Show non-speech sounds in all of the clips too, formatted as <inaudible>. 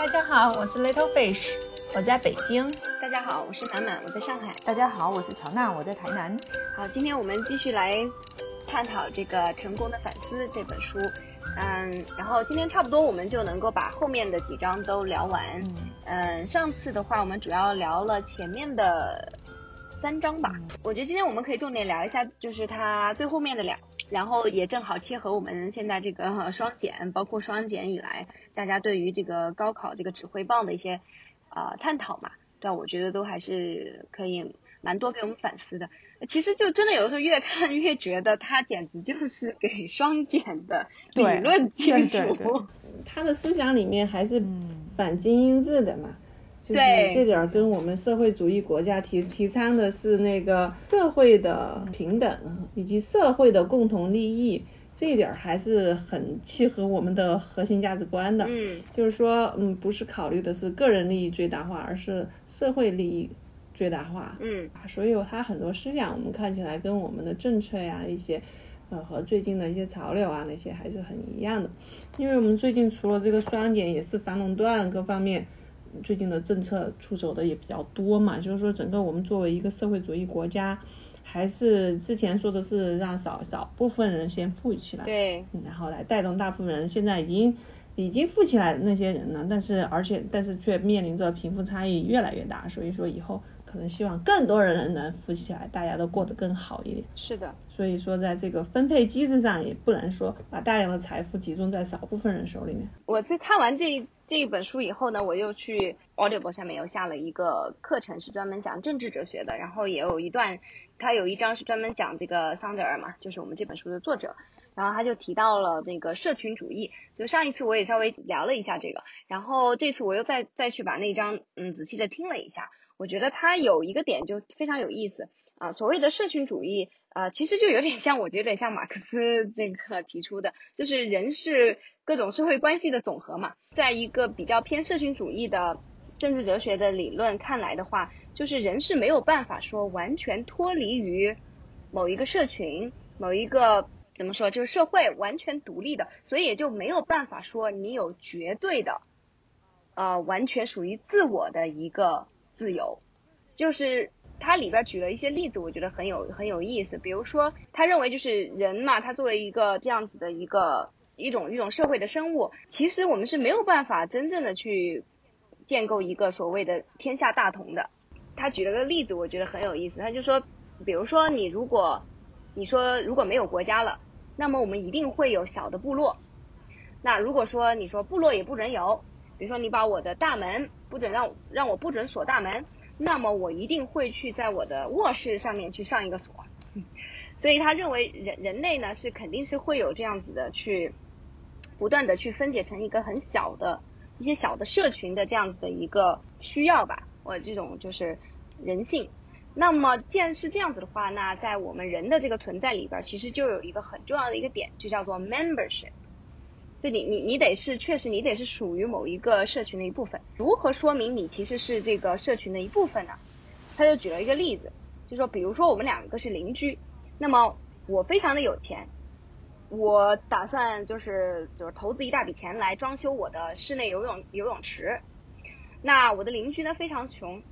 大家好，我是 Little Fish，我在北京。大家好，我是满满，我在上海。大家好，我是乔娜，我在台南。好，今天我们继续来探讨这个《成功的反思》这本书。嗯，然后今天差不多我们就能够把后面的几章都聊完。嗯，上次的话我们主要聊了前面的三章吧。我觉得今天我们可以重点聊一下，就是它最后面的两，然后也正好切合我们现在这个双减，包括双减以来大家对于这个高考这个指挥棒的一些啊探讨嘛。对，我觉得都还是可以。蛮多给我们反思的，其实就真的有的时候越看越觉得他简直就是给双减的 <laughs> 理论基础。<laughs> 他的思想里面还是反精英制的嘛，就是这点跟我们社会主义国家提提倡的是那个社会的平等以及社会的共同利益，这一点还是很契合我们的核心价值观的。嗯，就是说，嗯，不是考虑的是个人利益最大化，而是社会利益。最大化，嗯，所以它很多思想，我们看起来跟我们的政策呀一些，呃，和最近的一些潮流啊那些还是很一样的。因为我们最近除了这个双减，也是反垄断各方面，最近的政策出手的也比较多嘛。就是说，整个我们作为一个社会主义国家，还是之前说的是让少少部分人先富裕起来，对，然后来带动大部分人，现在已经已经富起来的那些人呢，但是而且但是却面临着贫富差异越来越大，所以说以后。可能希望更多人能富起来，大家都过得更好一点。是的，所以说在这个分配机制上，也不能说把大量的财富集中在少部分人手里面。我在看完这这一本书以后呢，我又去 Audible 上面又下了一个课程，是专门讲政治哲学的。然后也有一段，他有一章是专门讲这个桑德尔嘛，就是我们这本书的作者。然后他就提到了那个社群主义，就上一次我也稍微聊了一下这个，然后这次我又再再去把那章嗯仔细的听了一下。我觉得他有一个点就非常有意思啊，所谓的社群主义啊，其实就有点像，我觉得有点像马克思这个提出的，就是人是各种社会关系的总和嘛。在一个比较偏社群主义的政治哲学的理论看来的话，就是人是没有办法说完全脱离于某一个社群、某一个怎么说，就是社会完全独立的，所以也就没有办法说你有绝对的呃完全属于自我的一个。自由，就是它里边举了一些例子，我觉得很有很有意思。比如说，他认为就是人嘛，他作为一个这样子的一个一种一种社会的生物，其实我们是没有办法真正的去建构一个所谓的天下大同的。他举了个例子，我觉得很有意思。他就说，比如说你如果你说如果没有国家了，那么我们一定会有小的部落。那如果说你说部落也不准有。比如说，你把我的大门不准让让我不准锁大门，那么我一定会去在我的卧室上面去上一个锁。<laughs> 所以他认为人人类呢是肯定是会有这样子的去不断的去分解成一个很小的一些小的社群的这样子的一个需要吧，我这种就是人性。那么既然是这样子的话，那在我们人的这个存在里边，其实就有一个很重要的一个点，就叫做 membership。就你你你得是确实你得是属于某一个社群的一部分。如何说明你其实是这个社群的一部分呢？他就举了一个例子，就说比如说我们两个是邻居，那么我非常的有钱，我打算就是就是投资一大笔钱来装修我的室内游泳游泳池。那我的邻居呢非常穷，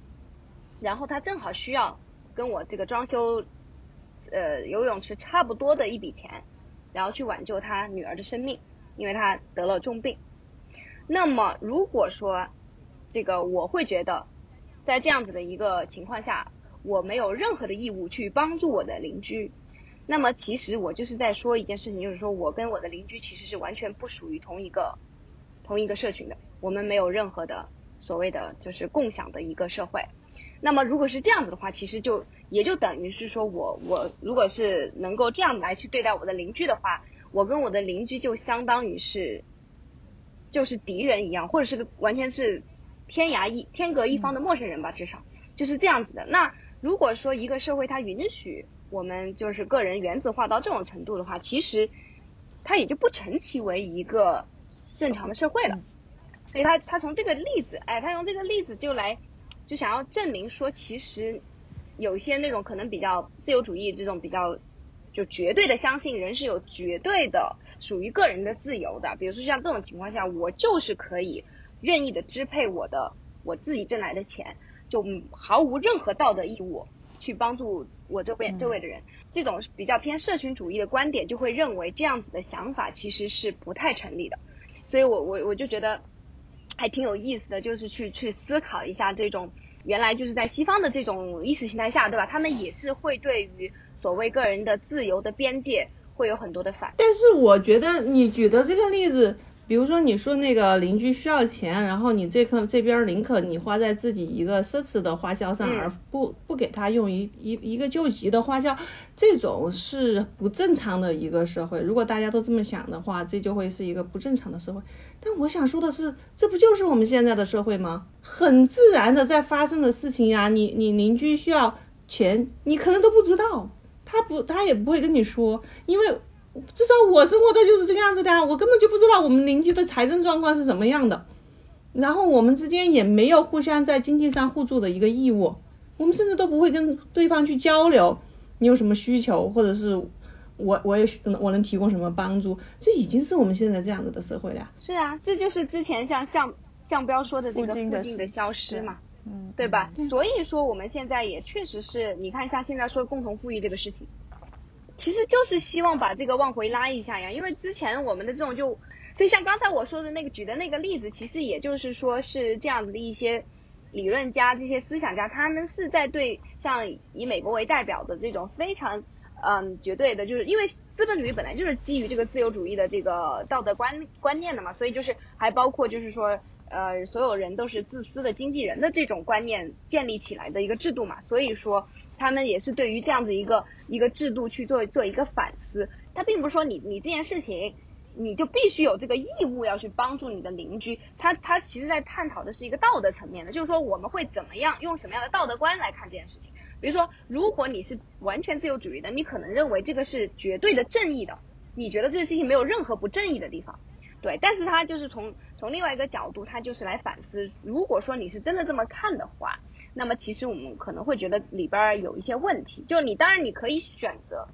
然后他正好需要跟我这个装修呃游泳池差不多的一笔钱，然后去挽救他女儿的生命。因为他得了重病，那么如果说这个我会觉得，在这样子的一个情况下，我没有任何的义务去帮助我的邻居，那么其实我就是在说一件事情，就是说我跟我的邻居其实是完全不属于同一个同一个社群的，我们没有任何的所谓的就是共享的一个社会。那么如果是这样子的话，其实就也就等于是说我我如果是能够这样来去对待我的邻居的话。我跟我的邻居就相当于是，就是敌人一样，或者是个完全是天涯一天隔一方的陌生人吧，至少就是这样子的。那如果说一个社会它允许我们就是个人原子化到这种程度的话，其实它也就不成其为一个正常的社会了。所以他他从这个例子，哎，他用这个例子就来就想要证明说，其实有些那种可能比较自由主义这种比较。就绝对的相信人是有绝对的属于个人的自由的，比如说像这种情况下，我就是可以任意的支配我的我自己挣来的钱，就毫无任何道德义务去帮助我这边这位的人。这种比较偏社群主义的观点，就会认为这样子的想法其实是不太成立的。所以我我我就觉得还挺有意思的，就是去去思考一下这种原来就是在西方的这种意识形态下，对吧？他们也是会对于所谓个人的自由的边界会有很多的反。但是我觉得你举的这个例子。比如说，你说那个邻居需要钱，然后你这颗这边宁可你花在自己一个奢侈的花销上，而不不给他用一一一个救急的花销，这种是不正常的一个社会。如果大家都这么想的话，这就会是一个不正常的社会。但我想说的是，这不就是我们现在的社会吗？很自然的在发生的事情呀。你你邻居需要钱，你可能都不知道，他不他也不会跟你说，因为。至少我生活的就是这个样子的呀，我根本就不知道我们邻居的财政状况是什么样的，然后我们之间也没有互相在经济上互助的一个义务，我们甚至都不会跟对方去交流，你有什么需求，或者是我 <laughs> 我也我能提供什么帮助，这已经是我们现在这样子的社会了。是啊，这就是之前像像向标说的这个附近的消失嘛，嗯，对吧？所以说我们现在也确实是，你看像现在说共同富裕这个事情。其实就是希望把这个往回拉一下呀，因为之前我们的这种就，所以像刚才我说的那个举的那个例子，其实也就是说是这样子的一些理论家、这些思想家，他们是在对像以美国为代表的这种非常嗯绝对的，就是因为资本主义本来就是基于这个自由主义的这个道德观观念的嘛，所以就是还包括就是说呃所有人都是自私的经纪人的这种观念建立起来的一个制度嘛，所以说。他们也是对于这样子一个一个制度去做做一个反思，他并不是说你你这件事情你就必须有这个义务要去帮助你的邻居，他他其实在探讨的是一个道德层面的，就是说我们会怎么样用什么样的道德观来看这件事情。比如说，如果你是完全自由主义的，你可能认为这个是绝对的正义的，你觉得这个事情没有任何不正义的地方，对。但是他就是从从另外一个角度，他就是来反思，如果说你是真的这么看的话。那么其实我们可能会觉得里边有一些问题，就你当然你可以选择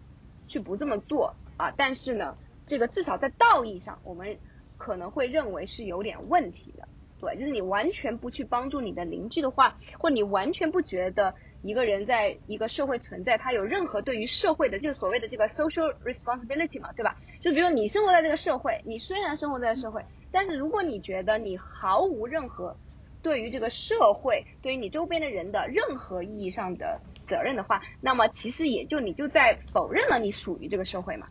去不这么做啊，但是呢，这个至少在道义上，我们可能会认为是有点问题的。对，就是你完全不去帮助你的邻居的话，或你完全不觉得一个人在一个社会存在，他有任何对于社会的，就所谓的这个 social responsibility 嘛，对吧？就比如你生活在这个社会，你虽然生活在社会，但是如果你觉得你毫无任何对于这个社会，对于你周边的人的任何意义上的责任的话，那么其实也就你就在否认了你属于这个社会嘛。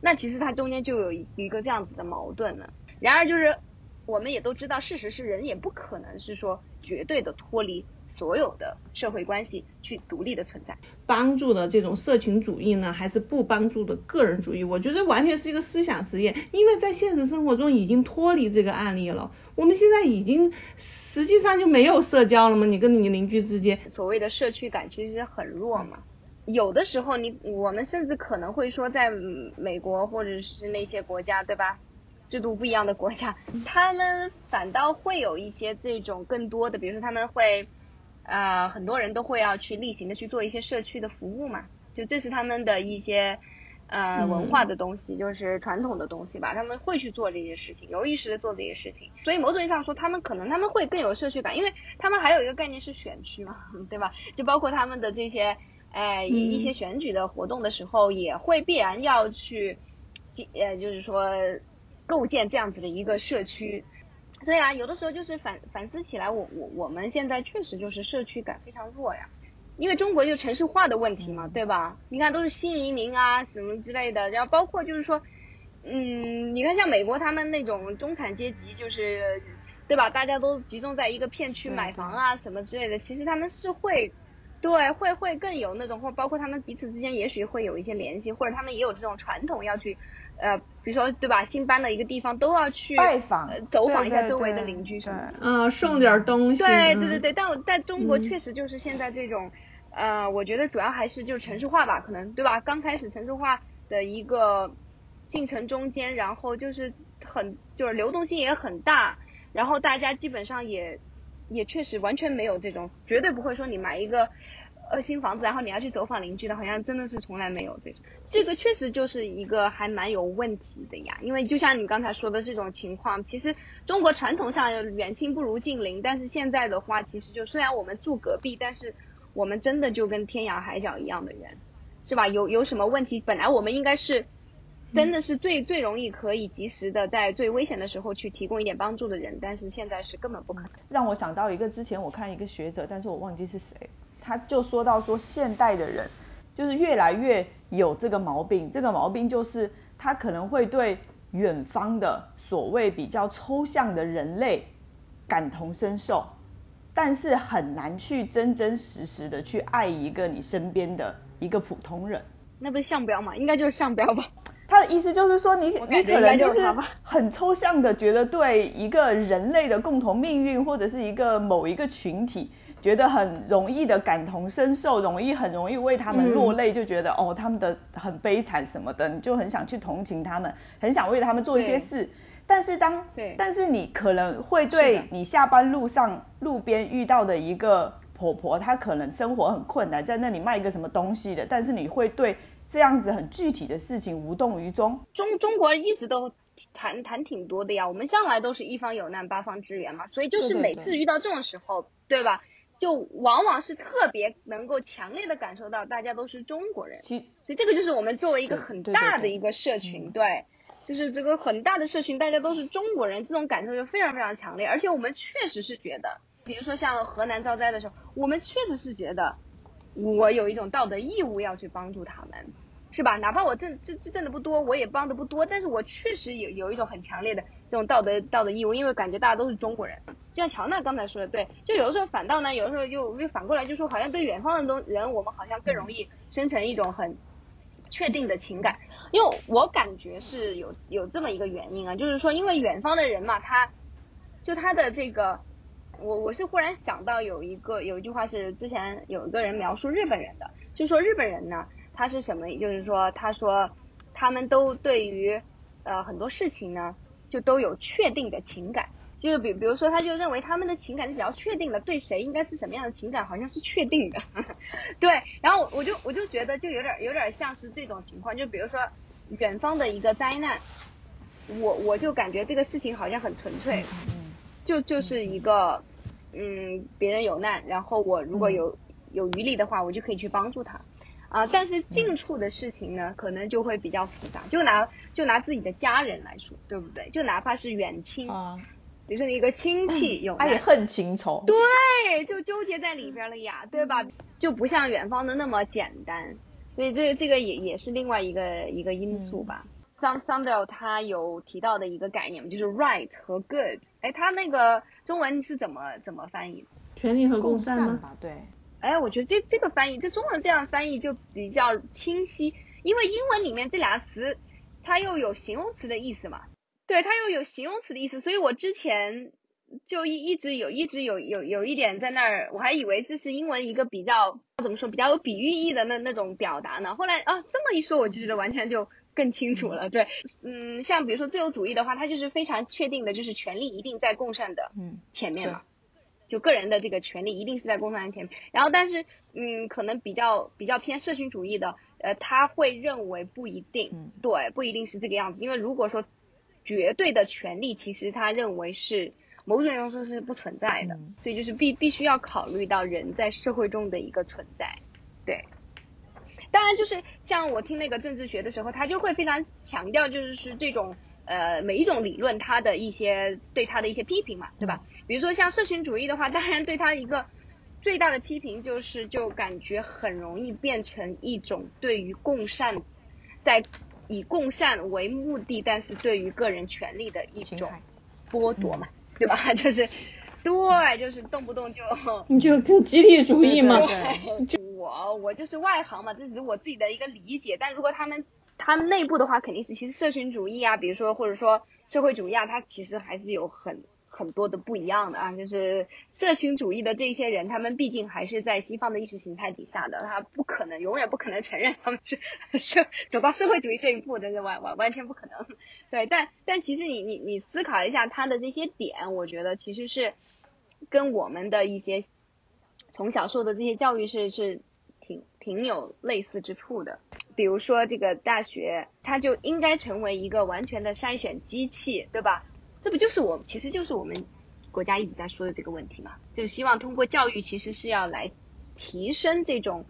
那其实它中间就有一个这样子的矛盾了。然而就是我们也都知道，事实是人也不可能是说绝对的脱离。所有的社会关系去独立的存在，帮助的这种社群主义呢，还是不帮助的个人主义？我觉得完全是一个思想实验，因为在现实生活中已经脱离这个案例了。我们现在已经实际上就没有社交了吗？你跟你邻居之间，所谓的社区感其实很弱嘛。有的时候，你我们甚至可能会说，在美国或者是那些国家，对吧？制度不一样的国家，他们反倒会有一些这种更多的，比如说他们会。啊，很多人都会要去例行的去做一些社区的服务嘛，就这是他们的一些呃文化的东西，就是传统的东西吧，他们会去做这些事情，有意识的做这些事情。所以某种意义上说，他们可能他们会更有社区感，因为他们还有一个概念是选区嘛，<laughs> 对吧？就包括他们的这些哎一些选举的活动的时候，也会必然要去呃，就是说构建这样子的一个社区。所以啊，有的时候就是反反思起来，我我我们现在确实就是社区感非常弱呀，因为中国就城市化的问题嘛，对吧？你看都是新移民啊什么之类的，然后包括就是说，嗯，你看像美国他们那种中产阶级，就是对吧？大家都集中在一个片区买房啊什么之类的，其实他们是会，对，会会更有那种，或包括他们彼此之间也许会有一些联系，或者他们也有这种传统要去。呃，比如说，对吧？新搬的一个地方都要去拜访、走访一下周围的邻居什么的，嗯，送点东西。对对对对，但我在中国确实就是现在这种，呃，我觉得主要还是就是城市化吧，可能对吧？刚开始城市化的一个进程中间，然后就是很就是流动性也很大，然后大家基本上也也确实完全没有这种，绝对不会说你买一个。呃新房子，然后你要去走访邻居的，好像真的是从来没有这种。这个确实就是一个还蛮有问题的呀，因为就像你刚才说的这种情况，其实中国传统上远亲不如近邻，但是现在的话，其实就虽然我们住隔壁，但是我们真的就跟天涯海角一样的人，是吧？有有什么问题，本来我们应该是。真的是最最容易可以及时的在最危险的时候去提供一点帮助的人，但是现在是根本不可能。让我想到一个之前我看一个学者，但是我忘记是谁，他就说到说现代的人就是越来越有这个毛病，这个毛病就是他可能会对远方的所谓比较抽象的人类感同身受，但是很难去真真实实的去爱一个你身边的一个普通人。那不是项标吗？应该就是项标吧。他的意思就是说，你你可能就是很抽象的觉得对一个人类的共同命运，或者是一个某一个群体，觉得很容易的感同身受，容易很容易为他们落泪，就觉得哦他们的很悲惨什么的，你就很想去同情他们，很想为他们做一些事。但是当对但是你可能会对你下班路上路边遇到的一个婆婆，她可能生活很困难，在那里卖一个什么东西的，但是你会对。这样子很具体的事情无动于衷。中中国一直都谈谈挺多的呀，我们向来都是一方有难八方支援嘛，所以就是每次遇到这种时候，对吧？就往往是特别能够强烈的感受到大家都是中国人，所以这个就是我们作为一个很大的一个社群，对，就是这个很大的社群，大家都是中国人，这种感受就非常非常强烈。而且我们确实是觉得，比如说像河南遭灾的时候，我们确实是觉得我有一种道德义务要去帮助他们。是吧？哪怕我挣挣挣的不多，我也帮的不多，但是我确实有有一种很强烈的这种道德道德义务，因为感觉大家都是中国人。就像乔娜刚才说的，对，就有的时候反倒呢，有的时候又又反过来，就说好像对远方的东人，我们好像更容易生成一种很确定的情感。因为我感觉是有有这么一个原因啊，就是说，因为远方的人嘛，他就他的这个，我我是忽然想到有一个有一句话是之前有一个人描述日本人的，就说日本人呢。他是什么？就是说，他说，他们都对于，呃，很多事情呢，就都有确定的情感。就比比如说，他就认为他们的情感是比较确定的，对谁应该是什么样的情感，好像是确定的。<laughs> 对，然后我就我就觉得就有点有点像是这种情况。就比如说，远方的一个灾难，我我就感觉这个事情好像很纯粹，就就是一个，嗯，别人有难，然后我如果有有余力的话，我就可以去帮助他。啊，但是近处的事情呢，可能就会比较复杂。就拿就拿自己的家人来说，对不对？就哪怕是远亲，啊比如说你一个亲戚有爱恨情仇，对，就纠结在里边了呀，对吧？就不像远方的那么简单。所以这这个也也是另外一个一个因素吧。Sam Sandel 他有提到的一个概念就是 right 和 good。哎，他那个中文是怎么怎么翻译？权利和共善吗？对。哎，我觉得这这个翻译，这中文这样翻译就比较清晰，因为英文里面这俩词，它又有形容词的意思嘛，对，它又有形容词的意思，所以我之前就一一直有一直有有有一点在那儿，我还以为这是英文一个比较怎么说比较有比喻意的那那种表达呢，后来啊这么一说，我就觉得完全就更清楚了，对，嗯，像比如说自由主义的话，它就是非常确定的，就是权利一定在共善的前面嘛。就个人的这个权利一定是在共产党前面，然后但是嗯，可能比较比较偏社群主义的，呃，他会认为不一定，对，不一定是这个样子，因为如果说绝对的权利，其实他认为是某种程度上是不存在的，所以就是必必须要考虑到人在社会中的一个存在，对。当然就是像我听那个政治学的时候，他就会非常强调就是是这种。呃，每一种理论它的一些对它的一些批评嘛，对吧？比如说像社群主义的话，当然对它一个最大的批评就是，就感觉很容易变成一种对于共善，在以共善为目的，但是对于个人权利的一种剥夺嘛，对吧？<laughs> 就是对，就是动不动就 <laughs> 你就跟集体主义嘛。对，我我就是外行嘛，这只是我自己的一个理解，但如果他们。他们内部的话肯定是，其实社群主义啊，比如说或者说社会主义啊，它其实还是有很很多的不一样的啊。就是社群主义的这些人，他们毕竟还是在西方的意识形态底下的，他不可能永远不可能承认他们是社走到社会主义这一步的，是完完完全不可能。对，但但其实你你你思考一下他的这些点，我觉得其实是跟我们的一些从小受的这些教育是是挺挺有类似之处的。比如说这个大学，它就应该成为一个完全的筛选机器，对吧？这不就是我，其实就是我们国家一直在说的这个问题嘛？就希望通过教育，其实是要来提升这种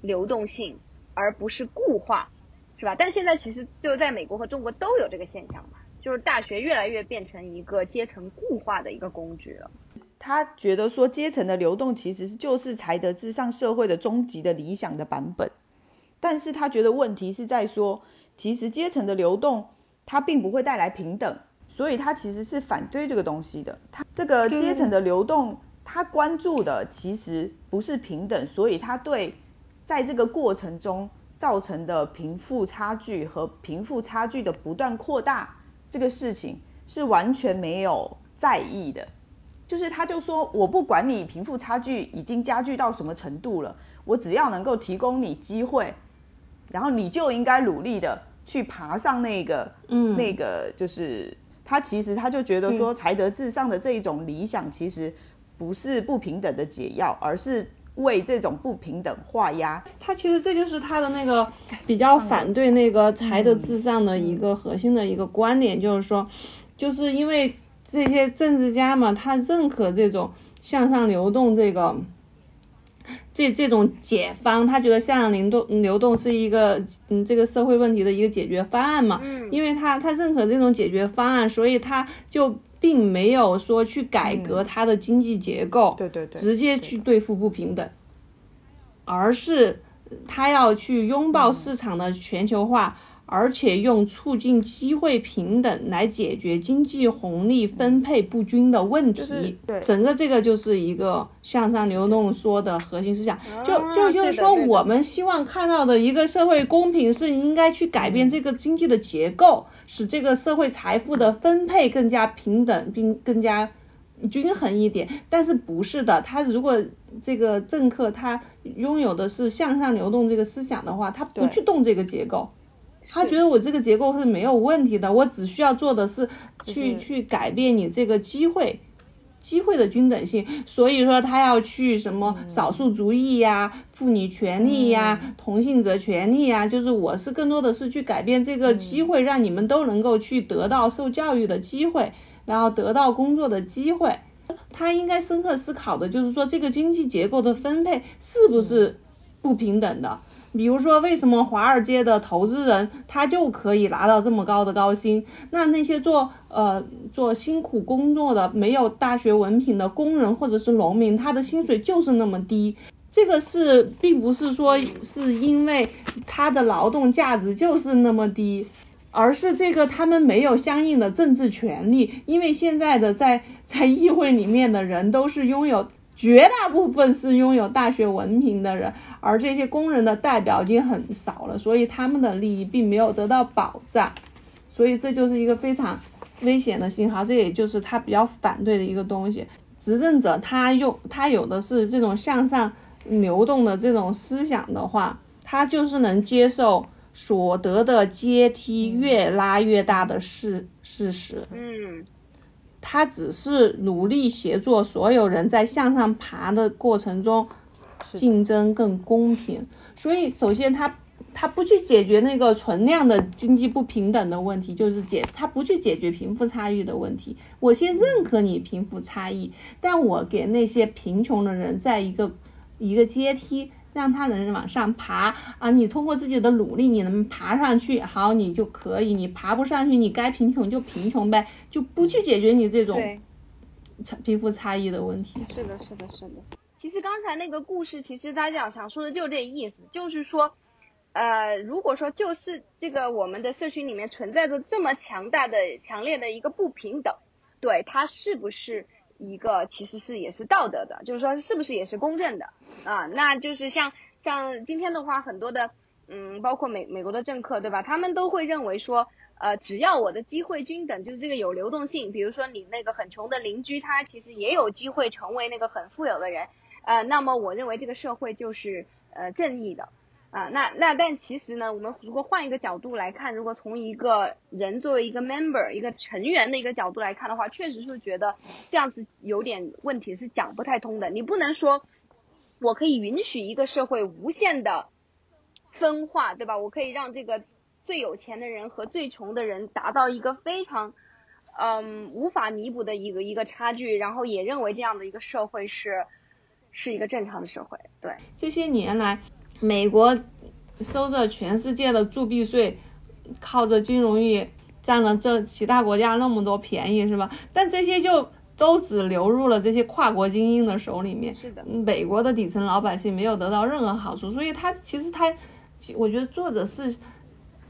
流动性，而不是固化，是吧？但现在其实就在美国和中国都有这个现象嘛，就是大学越来越变成一个阶层固化的一个工具了。他觉得说阶层的流动其实是就是才德至上社会的终极的理想的版本。但是他觉得问题是在说，其实阶层的流动它并不会带来平等，所以他其实是反对这个东西的。他这个阶层的流动，他关注的其实不是平等，所以他对在这个过程中造成的贫富差距和贫富差距的不断扩大这个事情是完全没有在意的。就是他就说我不管你贫富差距已经加剧到什么程度了，我只要能够提供你机会。然后你就应该努力的去爬上那个，嗯，那个就是他其实他就觉得说才德至上的这一种理想其实不是不平等的解药，而是为这种不平等画押。他其实这就是他的那个比较反对那个才德至上的一个核心的一个观点，就是说，就是因为这些政治家嘛，他认可这种向上流动这个。这这种解方，他觉得向上流动流动是一个嗯这个社会问题的一个解决方案嘛？嗯，因为他他认可这种解决方案，所以他就并没有说去改革他的经济结构，对对对，直接去对付不平等，而是他要去拥抱市场的全球化。而且用促进机会平等来解决经济红利分配不均的问题，对，整个这个就是一个向上流动说的核心思想。就就就是说，我们希望看到的一个社会公平是应该去改变这个经济的结构，使这个社会财富的分配更加平等并更加均衡一点。但是不是的，他如果这个政客他拥有的是向上流动这个思想的话，他不去动这个结构。他觉得我这个结构是没有问题的，我只需要做的是去去改变你这个机会，机会的均等性。所以说他要去什么少数族裔呀、妇女权利呀、同性者权利呀，就是我是更多的是去改变这个机会，让你们都能够去得到受教育的机会，然后得到工作的机会。他应该深刻思考的就是说这个经济结构的分配是不是不平等的。比如说，为什么华尔街的投资人他就可以拿到这么高的高薪？那那些做呃做辛苦工作的、没有大学文凭的工人或者是农民，他的薪水就是那么低？这个是并不是说是因为他的劳动价值就是那么低，而是这个他们没有相应的政治权利。因为现在的在在议会里面的人都是拥有绝大部分是拥有大学文凭的人。而这些工人的代表已经很少了，所以他们的利益并没有得到保障，所以这就是一个非常危险的信号。这也就是他比较反对的一个东西。执政者他用他有的是这种向上流动的这种思想的话，他就是能接受所得的阶梯越拉越大的事事实。嗯，他只是努力协作所有人在向上爬的过程中。竞争更公平，所以首先他他不去解决那个存量的经济不平等的问题，就是解他不去解决贫富差异的问题。我先认可你贫富差异，但我给那些贫穷的人在一个一个阶梯，让他能往上爬啊！你通过自己的努力，你能爬上去，好，你就可以；你爬不上去，你该贫穷就贫穷呗，就不去解决你这种差贫富差异的问题。是的，是的，是的。其实刚才那个故事，其实大家想说的就这意思，就是说，呃，如果说就是这个我们的社群里面存在着这么强大的、强烈的一个不平等，对它是不是一个其实是也是道德的，就是说是不是也是公正的啊？那就是像像今天的话，很多的嗯，包括美美国的政客对吧？他们都会认为说，呃，只要我的机会均等，就是这个有流动性，比如说你那个很穷的邻居，他其实也有机会成为那个很富有的人。呃，那么我认为这个社会就是呃正义的啊，那那但其实呢，我们如果换一个角度来看，如果从一个人作为一个 member 一个成员的一个角度来看的话，确实是觉得这样是有点问题，是讲不太通的。你不能说我可以允许一个社会无限的分化，对吧？我可以让这个最有钱的人和最穷的人达到一个非常嗯无法弥补的一个一个差距，然后也认为这样的一个社会是是一个正常的社会。对，这些年来，美国收着全世界的铸币税，靠着金融业占了这其他国家那么多便宜，是吧？但这些就。都只流入了这些跨国精英的手里面，是的，美国的底层老百姓没有得到任何好处，所以他其实他，我觉得作者是，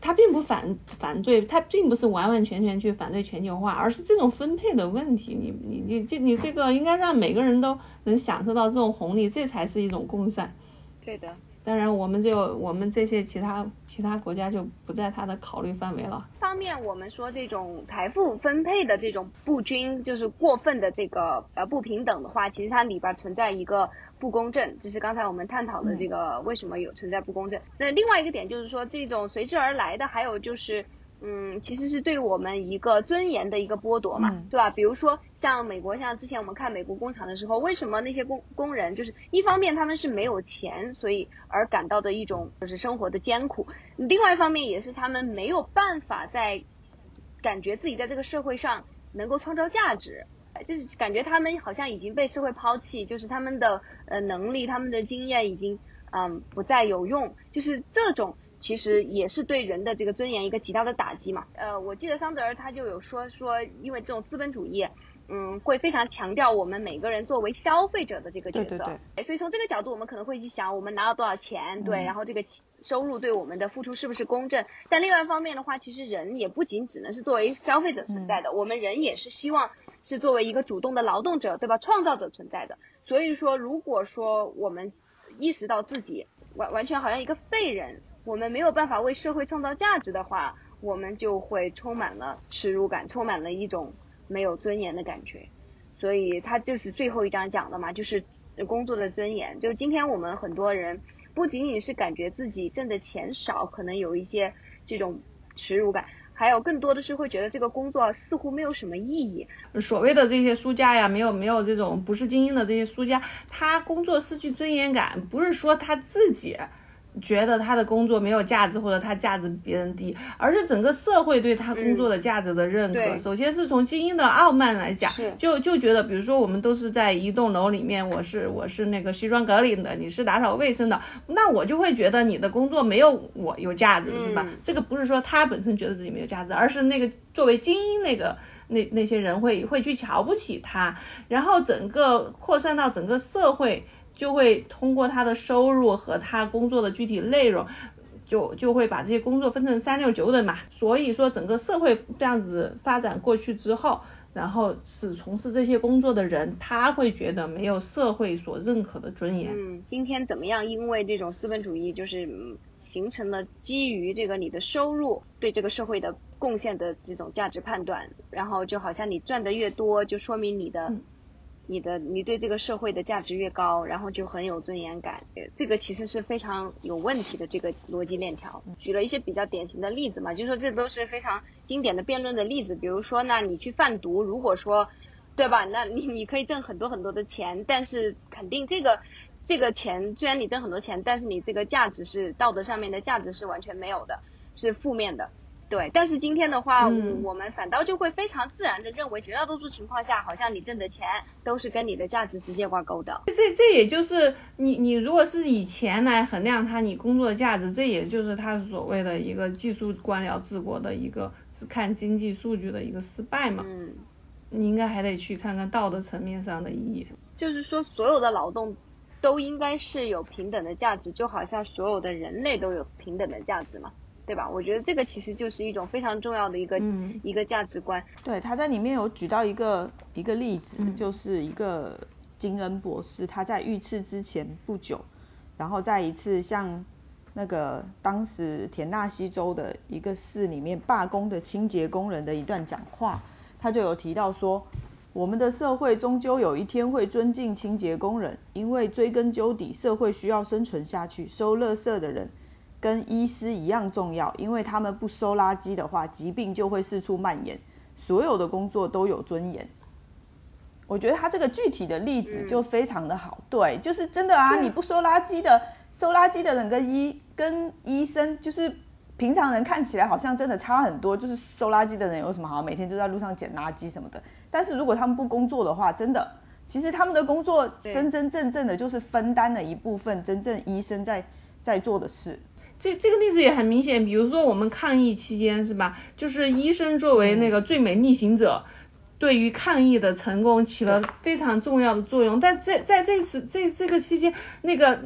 他并不反反对，他并不是完完全全去反对全球化，而是这种分配的问题，你你你这你这个应该让每个人都能享受到这种红利，这才是一种共善。对的。当然，我们就我们这些其他其他国家就不在他的考虑范围了。方面，我们说这种财富分配的这种不均，就是过分的这个呃不平等的话，其实它里边存在一个不公正，就是刚才我们探讨的这个为什么有存在不公正。那另外一个点就是说，这种随之而来的还有就是。嗯，其实是对我们一个尊严的一个剥夺嘛，对吧？比如说像美国，像之前我们看美国工厂的时候，为什么那些工工人就是一方面他们是没有钱，所以而感到的一种就是生活的艰苦；另外一方面也是他们没有办法在感觉自己在这个社会上能够创造价值，就是感觉他们好像已经被社会抛弃，就是他们的呃能力、他们的经验已经嗯不再有用，就是这种。其实也是对人的这个尊严一个极大的打击嘛。呃，我记得桑德尔他就有说说，因为这种资本主义，嗯，会非常强调我们每个人作为消费者的这个角色。对对对。所以从这个角度，我们可能会去想，我们拿了多少钱，对，然后这个收入对我们的付出是不是公正？但另外一方面的话，其实人也不仅只能是作为消费者存在的，我们人也是希望是作为一个主动的劳动者，对吧？创造者存在的。所以说，如果说我们意识到自己完完全好像一个废人。我们没有办法为社会创造价值的话，我们就会充满了耻辱感，充满了一种没有尊严的感觉。所以他就是最后一章讲的嘛，就是工作的尊严。就是今天我们很多人不仅仅是感觉自己挣的钱少，可能有一些这种耻辱感，还有更多的是会觉得这个工作似乎没有什么意义。所谓的这些书家呀，没有没有这种不是精英的这些书家，他工作失去尊严感，不是说他自己。觉得他的工作没有价值，或者他价值比别人低，而是整个社会对他工作的价值的认可。首先是从精英的傲慢来讲，就就觉得，比如说我们都是在一栋楼里面，我是我是那个西装革领的，你是打扫卫生的，那我就会觉得你的工作没有我有价值，是吧？这个不是说他本身觉得自己没有价值，而是那个作为精英那个那那些人会会去瞧不起他，然后整个扩散到整个社会。就会通过他的收入和他工作的具体内容，就就会把这些工作分成三六九等嘛。所以说，整个社会这样子发展过去之后，然后是从事这些工作的人，他会觉得没有社会所认可的尊严。嗯，今天怎么样？因为这种资本主义就是形成了基于这个你的收入对这个社会的贡献的这种价值判断，然后就好像你赚的越多，就说明你的。你的你对这个社会的价值越高，然后就很有尊严感。这个其实是非常有问题的这个逻辑链条。举了一些比较典型的例子嘛，就说这都是非常经典的辩论的例子。比如说，那你去贩毒，如果说，对吧？那你你可以挣很多很多的钱，但是肯定这个这个钱虽然你挣很多钱，但是你这个价值是道德上面的价值是完全没有的，是负面的。对，但是今天的话，我们反倒就会非常自然的认为，绝大多数情况下，好像你挣的钱都是跟你的价值直接挂钩的。这这也就是你你如果是以钱来衡量他你工作的价值，这也就是他所谓的一个技术官僚治国的一个只看经济数据的一个失败嘛。嗯，你应该还得去看看道德层面上的意义。就是说，所有的劳动都应该是有平等的价值，就好像所有的人类都有平等的价值嘛。对吧？我觉得这个其实就是一种非常重要的一个一个价值观。对，他在里面有举到一个一个例子，就是一个金恩博士，他在遇刺之前不久，然后在一次像那个当时田纳西州的一个市里面罢工的清洁工人的一段讲话，他就有提到说，我们的社会终究有一天会尊敬清洁工人，因为追根究底，社会需要生存下去，收垃圾的人。跟医师一样重要，因为他们不收垃圾的话，疾病就会四处蔓延。所有的工作都有尊严。我觉得他这个具体的例子就非常的好，对，就是真的啊，你不收垃圾的，收垃圾的人跟医跟医生，就是平常人看起来好像真的差很多，就是收垃圾的人有什么好，每天就在路上捡垃圾什么的，但是如果他们不工作的话，真的，其实他们的工作真真正正的就是分担了一部分真正医生在在做的事。这这个例子也很明显，比如说我们抗疫期间是吧？就是医生作为那个最美逆行者，对于抗疫的成功起了非常重要的作用。但在在这次这这个期间，那个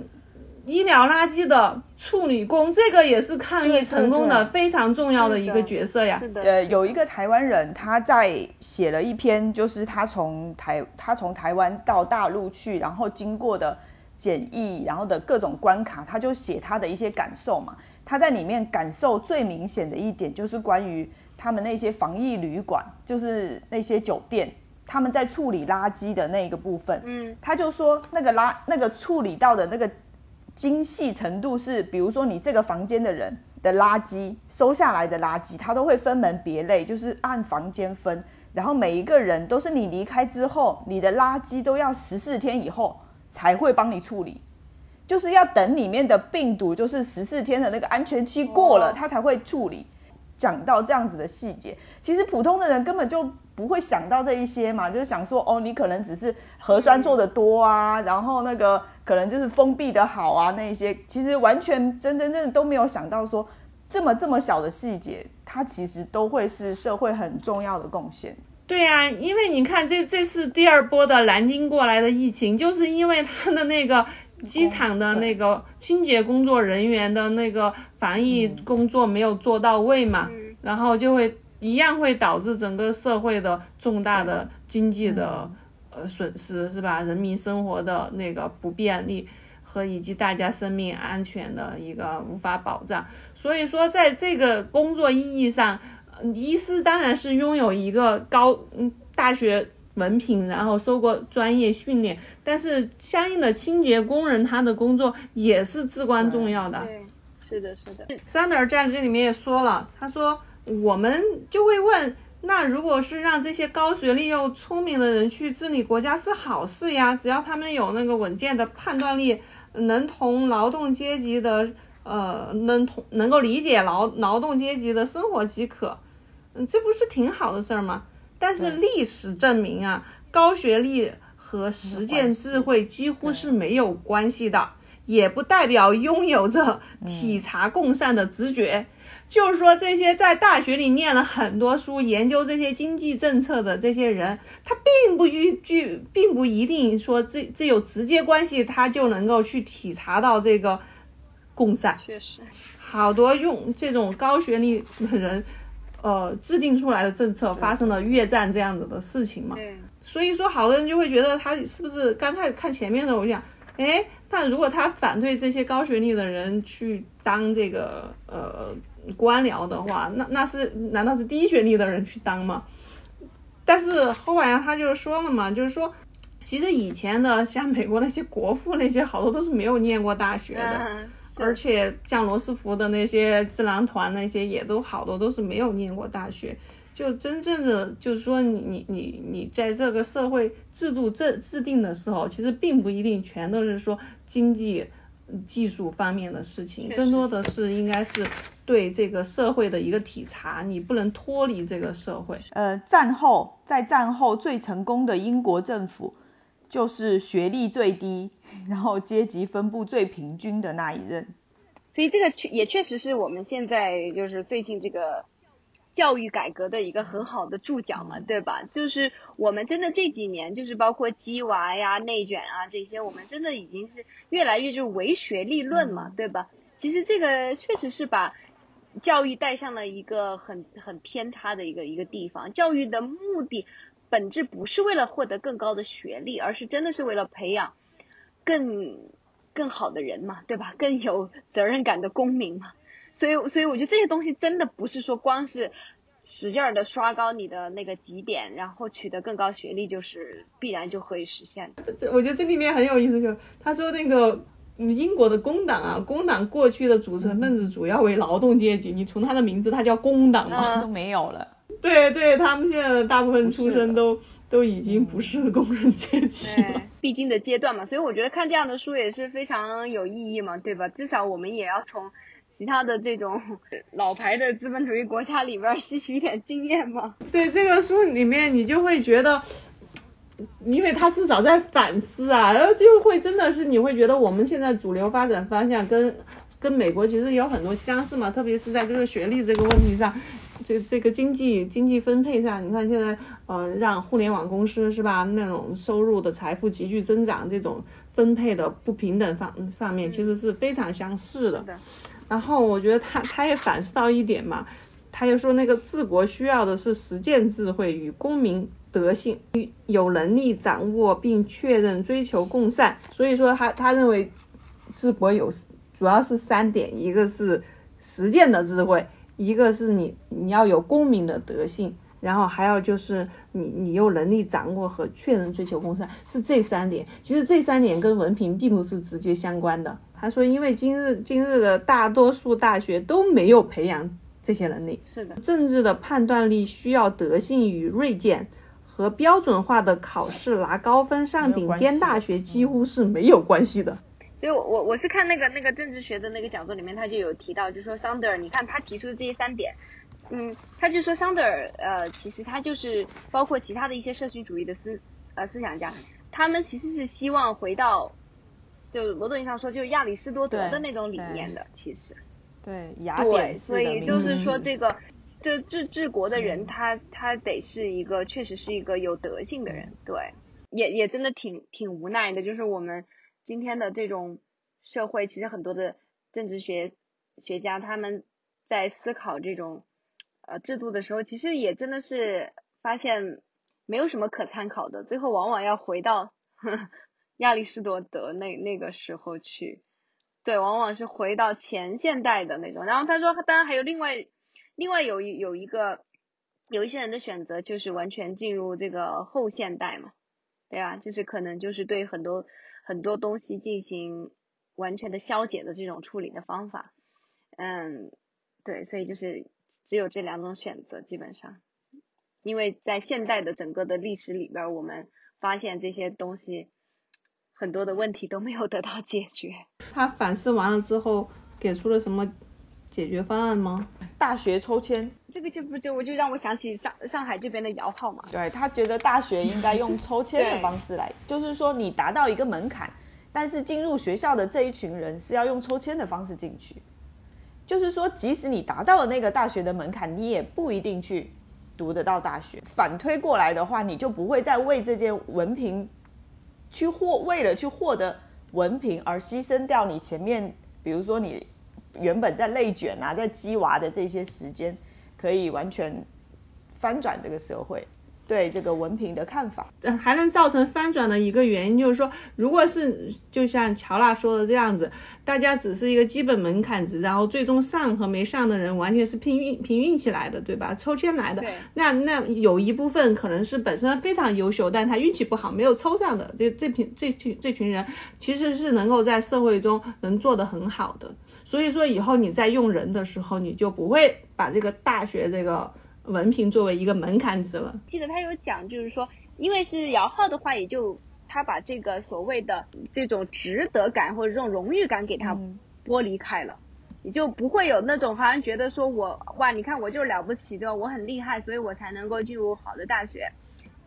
医疗垃圾的处理工，这个也是抗疫成功的非常重要的一个角色呀。是的，呃，有一个台湾人，他在写了一篇，就是他从台他从台湾到大陆去，然后经过的。检疫，然后的各种关卡，他就写他的一些感受嘛。他在里面感受最明显的一点，就是关于他们那些防疫旅馆，就是那些酒店，他们在处理垃圾的那个部分。嗯，他就说那个垃那个处理到的那个精细程度是，比如说你这个房间的人的垃圾收下来的垃圾，他都会分门别类，就是按房间分，然后每一个人都是你离开之后，你的垃圾都要十四天以后。才会帮你处理，就是要等里面的病毒就是十四天的那个安全期过了，它才会处理。讲到这样子的细节，其实普通的人根本就不会想到这一些嘛，就是想说哦，你可能只是核酸做的多啊，然后那个可能就是封闭的好啊，那一些其实完全真真正正都没有想到说这么这么小的细节，它其实都会是社会很重要的贡献。对呀，因为你看这这次第二波的南京过来的疫情，就是因为他的那个机场的那个清洁工作人员的那个防疫工作没有做到位嘛，然后就会一样会导致整个社会的重大的经济的呃损失，是吧？人民生活的那个不便利和以及大家生命安全的一个无法保障，所以说在这个工作意义上。医师当然是拥有一个高嗯大学文凭，然后受过专业训练，但是相应的清洁工人他的工作也是至关重要的。对，是的，是的。桑德尔在这里面也说了，他说我们就会问，那如果是让这些高学历又聪明的人去治理国家是好事呀，只要他们有那个稳健的判断力，能同劳动阶级的呃能同能够理解劳劳动阶级的生活即可。嗯，这不是挺好的事儿吗？但是历史证明啊，高学历和实践智慧几乎是没有关系的，也不代表拥有着体察共善的直觉。就是说，这些在大学里念了很多书、研究这些经济政策的这些人，他并不具具，并不一定说这这有直接关系，他就能够去体察到这个共善。确实，好多用这种高学历的人。呃，制定出来的政策发生了越战这样子的事情嘛？所以说，好多人就会觉得他是不是刚开始看前面的，我想，哎，但如果他反对这些高学历的人去当这个呃官僚的话，那那是难道是低学历的人去当吗？但是后来他就说了嘛，就是说。其实以前的像美国那些国父那些好多都是没有念过大学的，而且像罗斯福的那些智囊团那些也都好多都是没有念过大学。就真正的就是说你你你你在这个社会制度制制定的时候，其实并不一定全都是说经济技术方面的事情，更多的是应该是对这个社会的一个体察，你不能脱离这个社会。呃，战后在战后最成功的英国政府。就是学历最低，<laughs> 然后阶级分布最平均的那一任，所以这个确也确实是我们现在就是最近这个教育改革的一个很好的注脚嘛，对吧？就是我们真的这几年，就是包括鸡娃呀、内卷啊这些，我们真的已经是越来越就是唯学历论嘛，对吧？其实这个确实是把教育带向了一个很很偏差的一个一个地方，教育的目的。本质不是为了获得更高的学历，而是真的是为了培养更更好的人嘛，对吧？更有责任感的公民嘛。所以，所以我觉得这些东西真的不是说光是使劲儿的刷高你的那个绩点，然后取得更高学历就是必然就可以实现的。这我觉得这里面很有意思，就是他说那个英国的工党啊，工党过去的组成分子主要为劳动阶级，你从他的名字，他叫工党嘛，<laughs> 都没有了。<laughs> 对对，他们现在的大部分出身都都已经不是工人阶级了，必经的阶段嘛。所以我觉得看这样的书也是非常有意义嘛，对吧？至少我们也要从其他的这种老牌的资本主义国家里边吸取一点经验嘛。<laughs> 对这个书里面，你就会觉得，因为他至少在反思啊，然后就会真的是你会觉得我们现在主流发展方向跟跟美国其实有很多相似嘛，特别是在这个学历这个问题上。这这个经济经济分配上，你看现在，呃，让互联网公司是吧？那种收入的财富急剧增长，这种分配的不平等方上面，其实是非常相似的。然后我觉得他他也反思到一点嘛，他就说那个治国需要的是实践智慧与公民德性，有能力掌握并确认追求共善。所以说他他认为治国有主要是三点，一个是实践的智慧。一个是你你要有公民的德性，然后还有就是你你有能力掌握和确认追求公善，是这三点。其实这三点跟文凭并不是直接相关的。他说，因为今日今日的大多数大学都没有培养这些能力。是的，政治的判断力需要德性与锐见，和标准化的考试拿高分上顶尖大学几乎是没有关系的。所以，我我我是看那个那个政治学的那个讲座里面，他就有提到，就说桑德尔，你看他提出的这些三点，嗯，他就说桑德尔，呃，其实他就是包括其他的一些社群主义的思呃思想家，他们其实是希望回到，就某种意义上说，就是亚里士多德的那种理念的，其实，对雅典所以就是说这个，就治治国的人，他他得是一个确实是一个有德性的人，对，也也真的挺挺无奈的，就是我们。今天的这种社会，其实很多的政治学学家他们在思考这种呃制度的时候，其实也真的是发现没有什么可参考的，最后往往要回到 <laughs> 亚里士多德那那个时候去，对，往往是回到前现代的那种。然后他说，当然还有另外另外有一有一个有一些人的选择，就是完全进入这个后现代嘛，对吧？就是可能就是对很多。很多东西进行完全的消解的这种处理的方法，嗯，对，所以就是只有这两种选择，基本上，因为在现代的整个的历史里边，我们发现这些东西很多的问题都没有得到解决。<laughs> 他反思完了之后，给出了什么解决方案吗？大学抽签。这个就不就我就让我想起上上海这边的摇号嘛。对他觉得大学应该用抽签的方式来，就是说你达到一个门槛，但是进入学校的这一群人是要用抽签的方式进去。就是说，即使你达到了那个大学的门槛，你也不一定去读得到大学。反推过来的话，你就不会再为这件文凭去获，为了去获得文凭而牺牲掉你前面，比如说你原本在内卷啊，在鸡娃的这些时间。可以完全翻转这个社会对这个文凭的看法，还能造成翻转的一个原因就是说，如果是就像乔娜说的这样子，大家只是一个基本门槛值，然后最终上和没上的人完全是凭运凭运气来的，对吧？抽签来的。那那有一部分可能是本身非常优秀，但他运气不好没有抽上的，这这群这群这群人其实是能够在社会中能做得很好的。所以说，以后你在用人的时候，你就不会把这个大学这个文凭作为一个门槛值了。记得他有讲，就是说，因为是摇号的话，也就他把这个所谓的这种值得感或者这种荣誉感给他剥离开了，你就不会有那种好像觉得说我哇，你看我就了不起对吧？我很厉害，所以我才能够进入好的大学。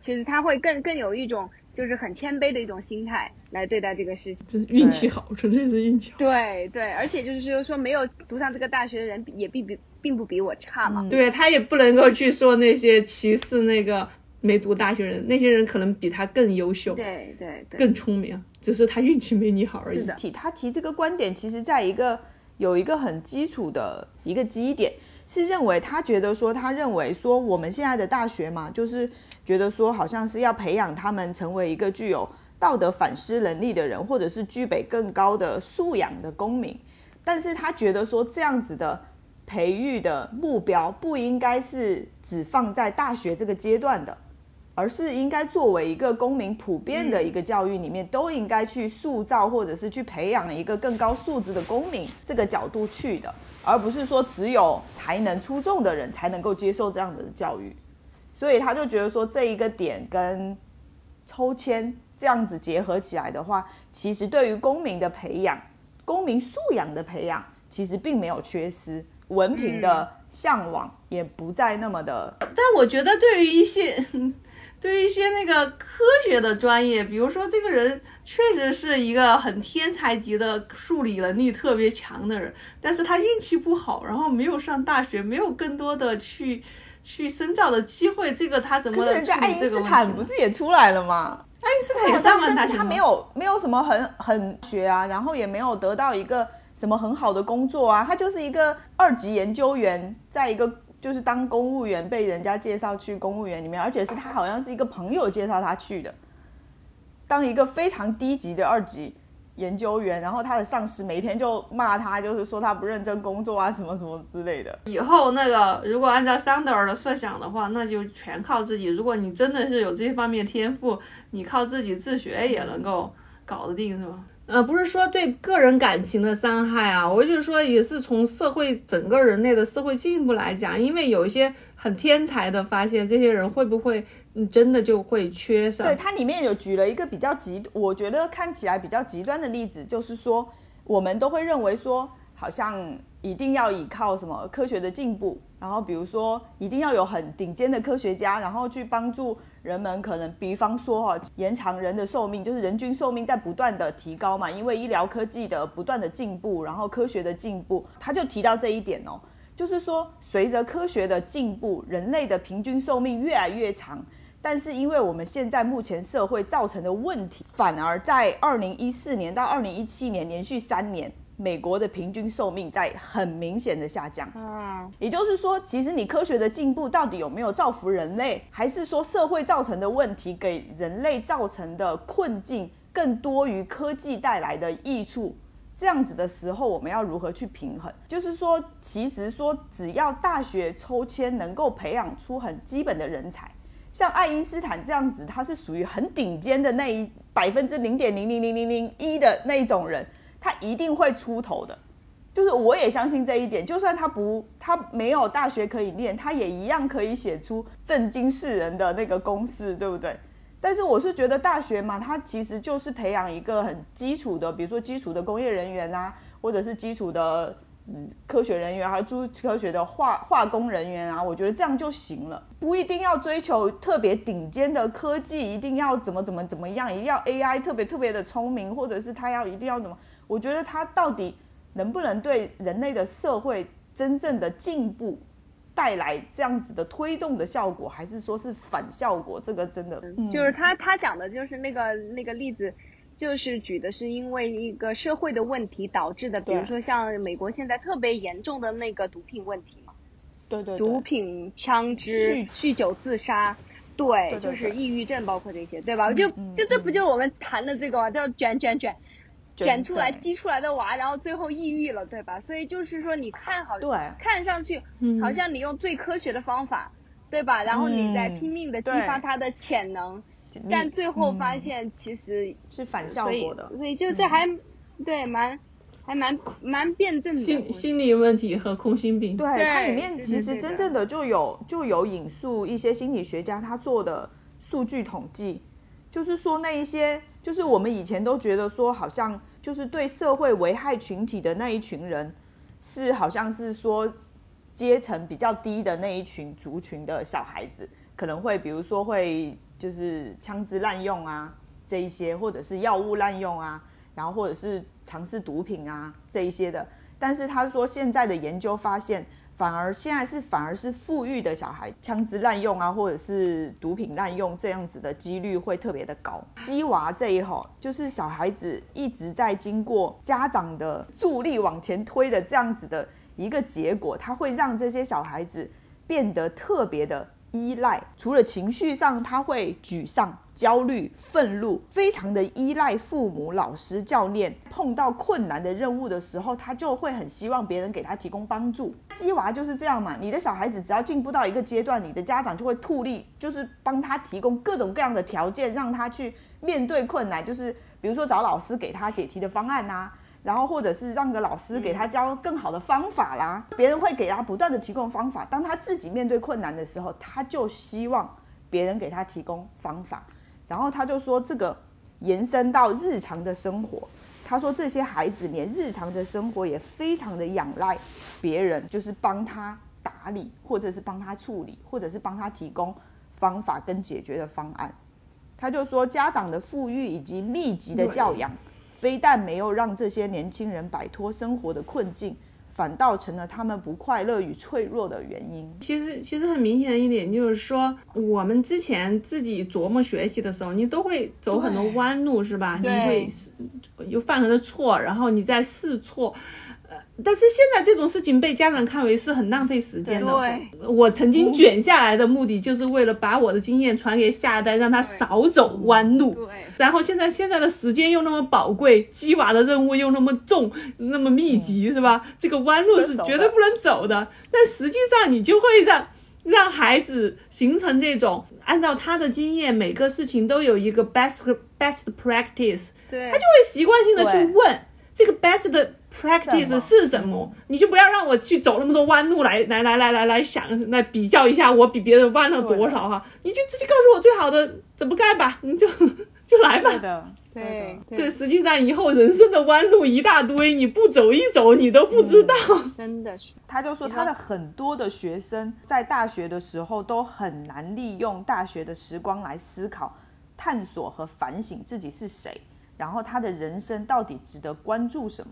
其实他会更更有一种。就是很谦卑的一种心态来对待这个事情，真运气好，纯粹是运气好。对对，而且就是说，没有读上这个大学的人也并比并不比我差嘛。对他也不能够去说那些歧视那个没读大学人，那些人可能比他更优秀，对对对，更聪明，只是他运气没你好而已。是的，提他提这个观点，其实在一个有一个很基础的一个基点，是认为他觉得说，他认为说我们现在的大学嘛，就是。觉得说好像是要培养他们成为一个具有道德反思能力的人，或者是具备更高的素养的公民。但是他觉得说这样子的培育的目标不应该是只放在大学这个阶段的，而是应该作为一个公民普遍的一个教育里面都应该去塑造或者是去培养一个更高素质的公民这个角度去的，而不是说只有才能出众的人才能够接受这样子的教育。所以他就觉得说这一个点跟抽签这样子结合起来的话，其实对于公民的培养、公民素养的培养，其实并没有缺失，文凭的向往也不再那么的。但我觉得对于一些。对于一些那个科学的专业，比如说这个人确实是一个很天才级的数理能力特别强的人，但是他运气不好，然后没有上大学，没有更多的去去深造的机会，这个他怎么处理这个问题？爱因斯坦不是也出来了吗？爱因斯坦也上了大学，他没有没有什么很很学啊，然后也没有得到一个什么很好的工作啊，他就是一个二级研究员，在一个。就是当公务员被人家介绍去公务员里面，而且是他好像是一个朋友介绍他去的，当一个非常低级的二级研究员，然后他的上司每天就骂他，就是说他不认真工作啊，什么什么之类的。以后那个如果按照桑德尔的设想的话，那就全靠自己。如果你真的是有这方面天赋，你靠自己自学也能够搞得定，是吗？呃，不是说对个人感情的伤害啊，我就是说，也是从社会整个人类的社会进步来讲，因为有一些很天才的发现，这些人会不会真的就会缺少？对，它里面有举了一个比较极，我觉得看起来比较极端的例子，就是说，我们都会认为说，好像一定要依靠什么科学的进步，然后比如说一定要有很顶尖的科学家，然后去帮助。人们可能，比方说哈，延长人的寿命，就是人均寿命在不断的提高嘛，因为医疗科技的不断的进步，然后科学的进步，他就提到这一点哦，就是说，随着科学的进步，人类的平均寿命越来越长，但是因为我们现在目前社会造成的问题，反而在二零一四年到二零一七年连续三年。美国的平均寿命在很明显的下降，嗯，也就是说，其实你科学的进步到底有没有造福人类，还是说社会造成的问题给人类造成的困境更多于科技带来的益处？这样子的时候，我们要如何去平衡？就是说，其实说只要大学抽签能够培养出很基本的人才，像爱因斯坦这样子，他是属于很顶尖的那一百分之零点零零零零零一的那一种人。他一定会出头的，就是我也相信这一点。就算他不，他没有大学可以念，他也一样可以写出震惊世人的那个公式，对不对？但是我是觉得大学嘛，它其实就是培养一个很基础的，比如说基础的工业人员啊，或者是基础的嗯科学人员，还有诸科学的化化工人员啊，我觉得这样就行了，不一定要追求特别顶尖的科技，一定要怎么怎么怎么样，一定要 AI 特别特别的聪明，或者是他要一定要怎么。我觉得它到底能不能对人类的社会真正的进步带来这样子的推动的效果，还是说是反效果？这个真的就是他他讲的就是那个那个例子，就是举的是因为一个社会的问题导致的，比如说像美国现在特别严重的那个毒品问题嘛，对对，毒品、枪支、酗酒、自杀，对，就是抑郁症，包括这些，对吧？就就这不就是我们谈的这个嘛？叫卷卷卷。卷出来、激出来的娃，然后最后抑郁了，对吧？所以就是说，你看好，对，看上去好像你用最科学的方法，对吧？然后你在拼命的激发他的潜能，但最后发现其实是反效果的。所以就这还对蛮还蛮蛮辩证的心心理问题和空心病。对它里面其实真正的就有就有引述一些心理学家他做的数据统计，就是说那一些就是我们以前都觉得说好像。就是对社会危害群体的那一群人，是好像是说阶层比较低的那一群族群的小孩子，可能会比如说会就是枪支滥用啊这一些，或者是药物滥用啊，然后或者是尝试毒品啊这一些的。但是他说现在的研究发现。反而现在是反而是富裕的小孩枪支滥用啊，或者是毒品滥用这样子的几率会特别的高。鸡娃这一吼，就是小孩子一直在经过家长的助力往前推的这样子的一个结果，它会让这些小孩子变得特别的。依赖，除了情绪上，他会沮丧、焦虑、愤怒，非常的依赖父母、老师、教练。碰到困难的任务的时候，他就会很希望别人给他提供帮助。鸡娃就是这样嘛，你的小孩子只要进步到一个阶段，你的家长就会吐力，就是帮他提供各种各样的条件，让他去面对困难，就是比如说找老师给他解题的方案呐，然后或者是让个老师给他教更好的方法啦，别人会给他不断的提供方法。当他自己面对困难的时候，他就希望别人给他提供方法。然后他就说，这个延伸到日常的生活，他说这些孩子连日常的生活也非常的仰赖别人，就是帮他打理，或者是帮他处理，或者是帮他提供方法跟解决的方案。他就说，家长的富裕以及密集的教养。非但没有让这些年轻人摆脱生活的困境，反倒成了他们不快乐与脆弱的原因。其实，其实很明显的一点就是说，我们之前自己琢磨学习的时候，你都会走很多弯路，是吧？你会有犯很多错，然后你再试错。但是现在这种事情被家长看为是很浪费时间的。对，我曾经卷下来的目的就是为了把我的经验传给下一代，让他少走弯路。对。然后现在现在的时间又那么宝贵，鸡娃的任务又那么重，那么密集，是吧？这个弯路是绝对不能走的。但实际上你就会让让孩子形成这种按照他的经验，每个事情都有一个 best best practice。对。他就会习惯性的去问这个 best 的。Practice 是什么？你就不要让我去走那么多弯路来来来来来来想来比较一下我比别人弯了多少哈？你就直接告诉我最好的怎么干吧，你就 <laughs> 就来吧。对的，对对。实际上以后人生的弯路一大堆，你不走一走你都不知道。真的是。他就说他的很多的学生在大学的时候都很难利用大学的时光来思考、探索和反省自己是谁，然后他的人生到底值得关注什么。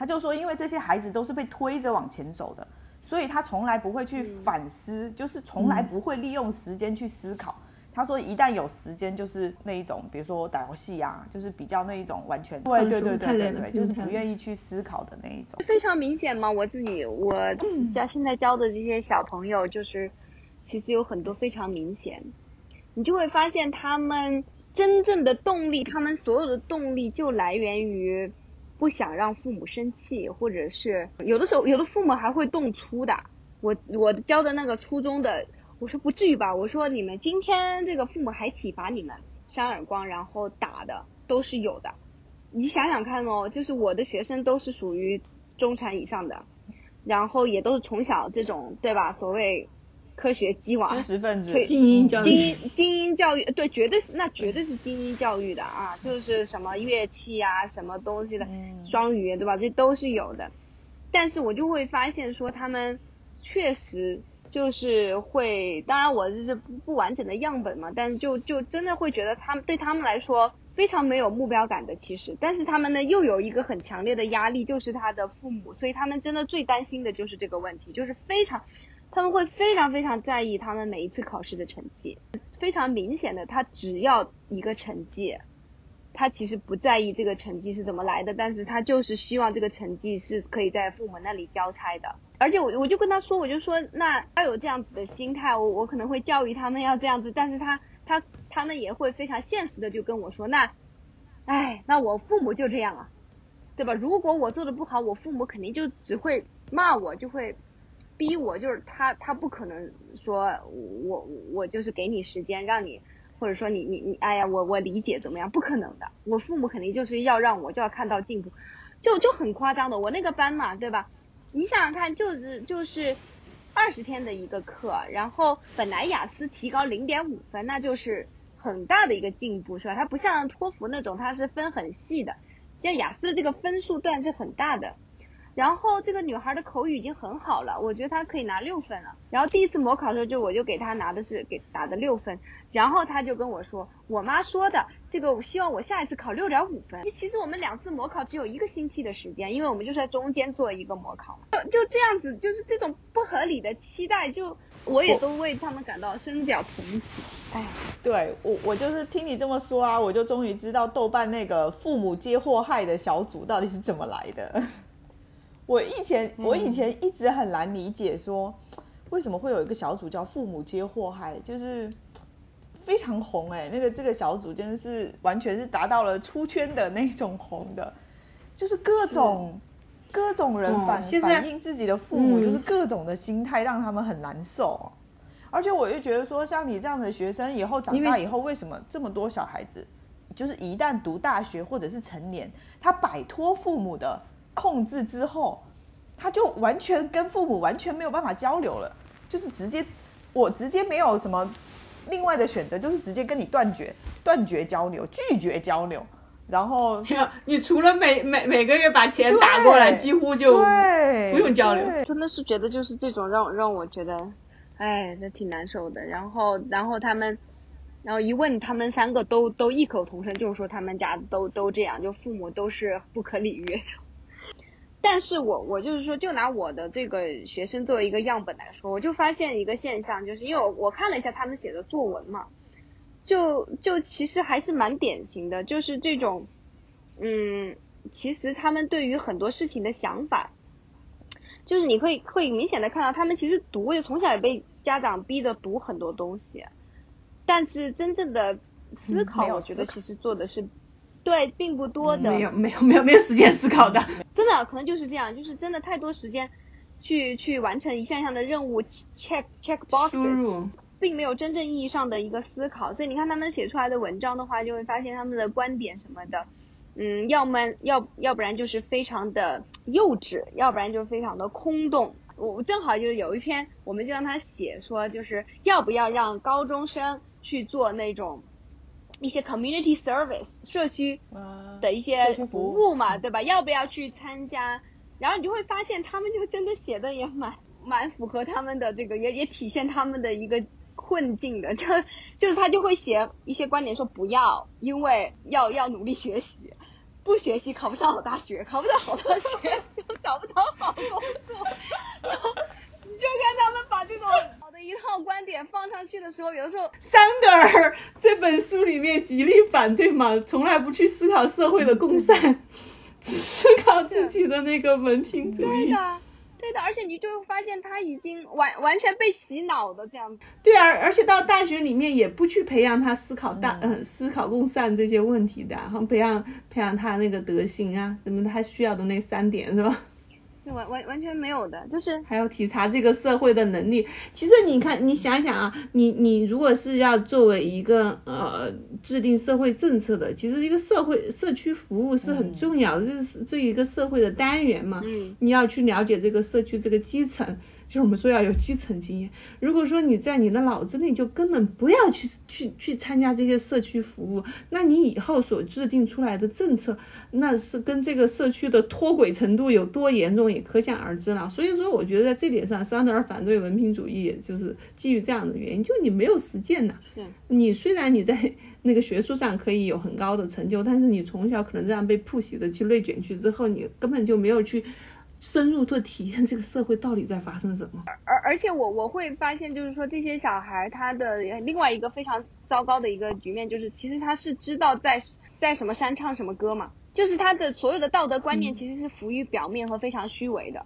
他就说，因为这些孩子都是被推着往前走的，所以他从来不会去反思，就是从来不会利用时间去思考。他说，一旦有时间，就是那一种，比如说打游戏啊，就是比较那一种完全对对对对对对，就是不愿意去思考的那一种。非常明显嘛，我自己我教现在教的这些小朋友，就是其实有很多非常明显，你就会发现他们真正的动力，他们所有的动力就来源于。不想让父母生气，或者是有的时候，有的父母还会动粗的。我我教的那个初中的，我说不至于吧，我说你们今天这个父母还体罚你们，扇耳光，然后打的都是有的。你想想看哦，就是我的学生都是属于中产以上的，然后也都是从小这种对吧？所谓。科学鸡娃，知识分子，精英教育，精英精英教育，对，绝对是那绝对是精英教育的啊，就是什么乐器啊，什么东西的，双语对吧？这都是有的。但是我就会发现说，他们确实就是会，当然我这是不不完整的样本嘛，但是就就真的会觉得他们对他们来说非常没有目标感的，其实，但是他们呢又有一个很强烈的压力，就是他的父母，所以他们真的最担心的就是这个问题，就是非常。他们会非常非常在意他们每一次考试的成绩，非常明显的，他只要一个成绩，他其实不在意这个成绩是怎么来的，但是他就是希望这个成绩是可以在父母那里交差的。而且我我就跟他说，我就说，那要有这样子的心态，我我可能会教育他们要这样子，但是他他他们也会非常现实的就跟我说，那，哎，那我父母就这样啊，对吧？如果我做的不好，我父母肯定就只会骂我，就会。逼我就是他，他不可能说我我就是给你时间让你，或者说你你你，哎呀，我我理解怎么样？不可能的，我父母肯定就是要让我就要看到进步，就就很夸张的。我那个班嘛，对吧？你想想看，就是就是二十天的一个课，然后本来雅思提高零点五分，那就是很大的一个进步，是吧？它不像托福那种，它是分很细的，像雅思的这个分数段是很大的。然后这个女孩的口语已经很好了，我觉得她可以拿六分了。然后第一次模考的时候，就我就给她拿的是给打的六分。然后她就跟我说，我妈说的这个，我希望我下一次考六点五分。其实我们两次模考只有一个星期的时间，因为我们就是在中间做一个模考。就就这样子，就是这种不合理的期待，就我也都为他们感到深表同情。哎，对我我就是听你这么说啊，我就终于知道豆瓣那个父母皆祸害的小组到底是怎么来的。我以前我以前一直很难理解，说为什么会有一个小组叫“父母皆祸害”，就是非常红哎，那个这个小组真的是完全是达到了出圈的那种红的，就是各种各种人反反映自己的父母，就是各种的心态让他们很难受。而且我就觉得说，像你这样的学生，以后长大以后，为什么这么多小孩子，就是一旦读大学或者是成年，他摆脱父母的。控制之后，他就完全跟父母完全没有办法交流了，就是直接我直接没有什么另外的选择，就是直接跟你断绝断绝交流，拒绝交流。然后 <laughs> 你除了每每每个月把钱打过来，几乎就不用交流。真的是觉得就是这种让让我觉得，哎，那挺难受的。然后然后他们，然后一问他们三个都都异口同声，就是说他们家都都这样，就父母都是不可理喻。但是我我就是说，就拿我的这个学生作为一个样本来说，我就发现一个现象，就是因为我我看了一下他们写的作文嘛。就就其实还是蛮典型的，就是这种，嗯，其实他们对于很多事情的想法，就是你会会明显的看到，他们其实读也从小也被家长逼着读很多东西，但是真正的思考，我觉得其实做的是，对，并不多的，没有没有没有没有时间思考的，<laughs> 真的可能就是这样，就是真的太多时间去去完成一项项的任务，check check boxes。并没有真正意义上的一个思考，所以你看他们写出来的文章的话，就会发现他们的观点什么的，嗯，要么要要不然就是非常的幼稚，要不然就非常的空洞。我正好就有一篇，我们就让他写说，就是要不要让高中生去做那种一些 community service 社区的一些服务嘛，对吧？要不要去参加？然后你就会发现，他们就真的写的也蛮蛮符合他们的这个，也也体现他们的一个。困境的，就就是他就会写一些观点说不要，因为要要努力学习，不学习考不上好大学，考不上好大学 <laughs> 就找不到好工作。你 <laughs> 就看他们把这种好的一套观点放上去的时候，有的时候桑德尔这本书里面极力反对嘛，从来不去思考社会的共善，只思考自己的那个文凭主义。对的，而且你就会发现他已经完完全被洗脑的这样子。对啊，而且到大学里面也不去培养他思考大嗯思考共善这些问题的，然后培养培养他那个德行啊什么他需要的那三点是吧？完完完全没有的，就是还要体察这个社会的能力。其实你看，你想想啊，你你如果是要作为一个呃制定社会政策的，其实一个社会社区服务是很重要的，这是这一个社会的单元嘛。嗯，你要去了解这个社区这个基层。就是我们说要有基层经验。如果说你在你的脑子里就根本不要去去去参加这些社区服务，那你以后所制定出来的政策，那是跟这个社区的脱轨程度有多严重，也可想而知了。所以说，我觉得在这点上，桑德尔反对文凭主义，就是基于这样的原因，就你没有实践呐。你虽然你在那个学术上可以有很高的成就，但是你从小可能这样被铺习的去内卷去之后，你根本就没有去。深入的体验这个社会到底在发生什么，而而且我我会发现，就是说这些小孩他的另外一个非常糟糕的一个局面，就是其实他是知道在在什么山唱什么歌嘛，就是他的所有的道德观念其实是浮于表面和非常虚伪的。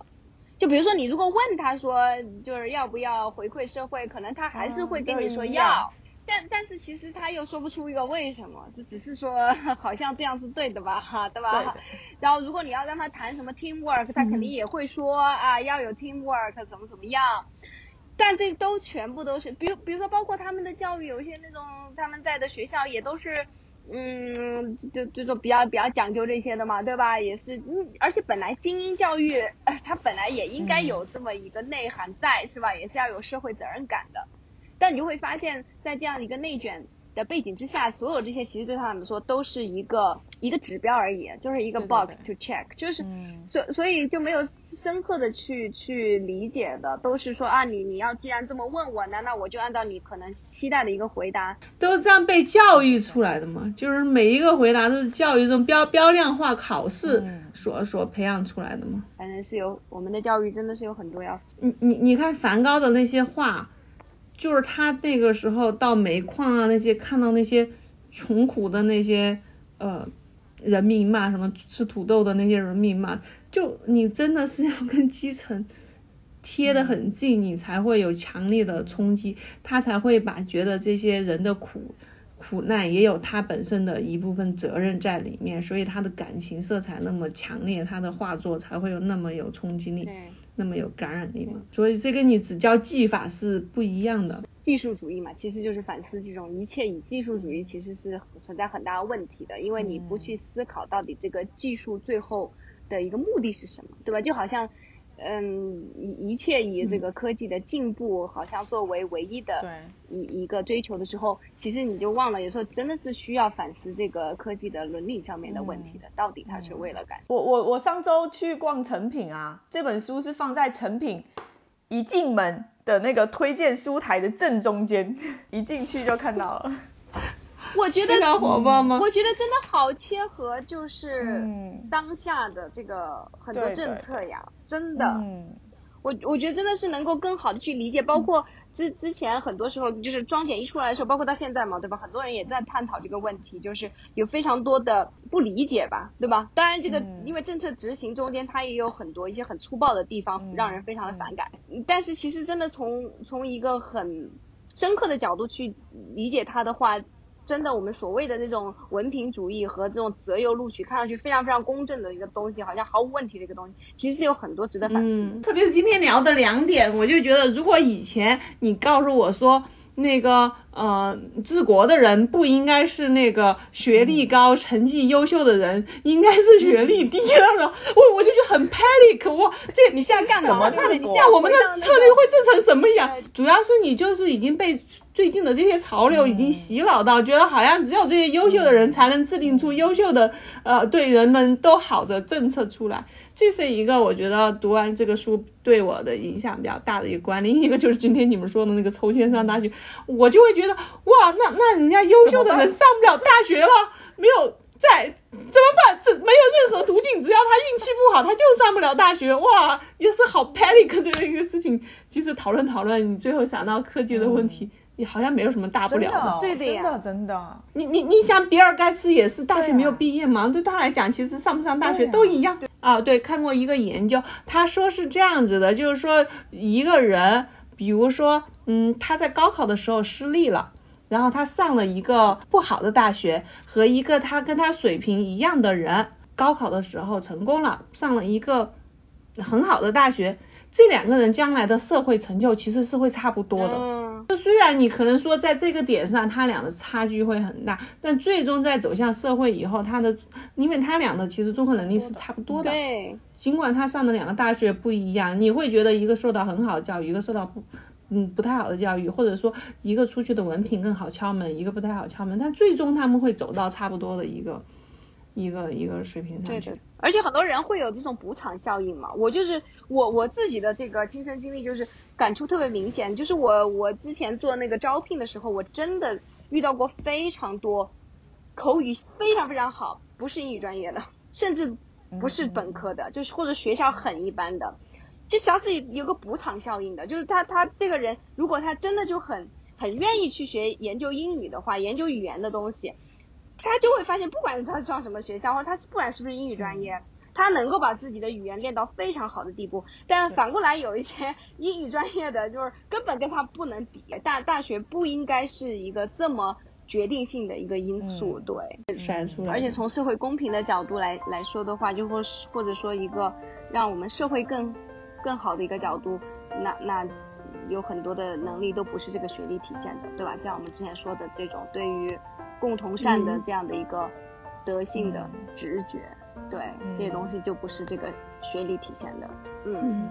就比如说你如果问他说就是要不要回馈社会，可能他还是会跟你说要。但但是其实他又说不出一个为什么，就只是说 <laughs> 好像这样是对的吧，哈，<laughs> 对吧？<laughs> 然后如果你要让他谈什么 teamwork，他肯定也会说啊要有 teamwork 怎么怎么样。但这都全部都是，比如比如说包括他们的教育，有一些那种他们在的学校也都是，嗯，就就说比较比较讲究这些的嘛，对吧？也是，嗯，而且本来精英教育，它本来也应该有这么一个内涵在，是吧？也是要有社会责任感的。但你就会发现，在这样一个内卷的背景之下，所有这些其实对他们来说都是一个一个指标而已，就是一个 box to check，就是所所以就没有深刻的去去理解的，都是说啊，你你要既然这么问我，难道我就按照你可能期待的一个回答？都是这样被教育出来的嘛？就是每一个回答都是教育这种标标量化考试所所培养出来的嘛？反正是有我们的教育真的是有很多要你你你看梵高的那些画。就是他那个时候到煤矿啊，那些看到那些穷苦的那些呃人民嘛，什么吃土豆的那些人民嘛，就你真的是要跟基层贴得很近，你才会有强烈的冲击，他才会把觉得这些人的苦苦难也有他本身的一部分责任在里面，所以他的感情色彩那么强烈，他的画作才会有那么有冲击力。那么有感染力嘛？所以这跟你只教技法是不一样的。技术主义嘛，其实就是反思这种一切以技术主义，其实是存在很大问题的。因为你不去思考到底这个技术最后的一个目的是什么，对吧？就好像。嗯，一一切以这个科技的进步，好像作为唯一的一一个追求的时候，其实你就忘了，有时候真的是需要反思这个科技的伦理上面的问题的，到底它是为了干？我我我上周去逛成品啊，这本书是放在成品一进门的那个推荐书台的正中间，<laughs> 一进去就看到了。<laughs> 我觉得火爆吗？我觉得真的好切合，就是当下的这个很多政策呀，真的。我我觉得真的是能够更好的去理解，包括之之前很多时候就是装检一出来的时候，包括到现在嘛，对吧？很多人也在探讨这个问题，就是有非常多的不理解吧，对吧？当然这个因为政策执行中间它也有很多一些很粗暴的地方，让人非常的反感。但是其实真的从从一个很深刻的角度去理解它的话。真的，我们所谓的那种文凭主义和这种择优录取，看上去非常非常公正的一个东西，好像毫无问题的一个东西，其实是有很多值得反思。特别是今天聊的两点，我就觉得，如果以前你告诉我说。那个呃，治国的人不应该是那个学历高、成绩优秀的人，应该是学历低的人。我我就觉得很 panic。我这你现在干怎么治国？我们的策略会制成什么样？主要是你就是已经被最近的这些潮流已经洗脑到，觉得好像只有这些优秀的人才能制定出优秀的呃对人们都好的政策出来。这是一个我觉得读完这个书对我的影响比较大的一个观另一个就是今天你们说的那个抽签上大学，我就会觉得哇，那那人家优秀的人上不了大学了，没有在怎么办？这没有任何途径，只要他运气不好，他就上不了大学。哇，也是好 panic 这样一个事情。即使讨论讨论，你最后想到科技的问题。你好像没有什么大不了的，对的呀，真的真的。你你你想比尔盖茨也是大学没有毕业嘛，对他来讲其实上不上大学都一样。啊，对，啊，对看过一个研究，他说是这样子的，就是说一个人，比如说，嗯，他在高考的时候失利了，然后他上了一个不好的大学，和一个他跟他水平一样的人，高考的时候成功了，上了一个很好的大学。这两个人将来的社会成就其实是会差不多的。就虽然你可能说在这个点上他俩的差距会很大，但最终在走向社会以后，他的因为他俩的其实综合能力是差不多的。对，尽管他上的两个大学不一样，你会觉得一个受到很好的教育，一个受到不嗯不太好的教育，或者说一个出去的文凭更好敲门，一个不太好敲门，但最终他们会走到差不多的一个。一个一个水平上去，而且很多人会有这种补偿效应嘛。我就是我我自己的这个亲身经历，就是感触特别明显。就是我我之前做那个招聘的时候，我真的遇到过非常多口语非常非常好，不是英语专业的，甚至不是本科的，就是或者学校很一般的。这实际上是有个补偿效应的，就是他他这个人如果他真的就很很愿意去学研究英语的话，研究语言的东西。他就会发现，不管他上什么学校，或者他是不管是不是英语专业，他能够把自己的语言练到非常好的地步。但反过来，有一些英语专业的，就是根本跟他不能比。大大学不应该是一个这么决定性的一个因素，对。筛出来。而且从社会公平的角度来来说的话，就或或者说一个让我们社会更更好的一个角度，那那有很多的能力都不是这个学历体现的，对吧？像我们之前说的这种对于。共同善的这样的一个德性的直觉，对这些东西就不是这个学历体现的，嗯。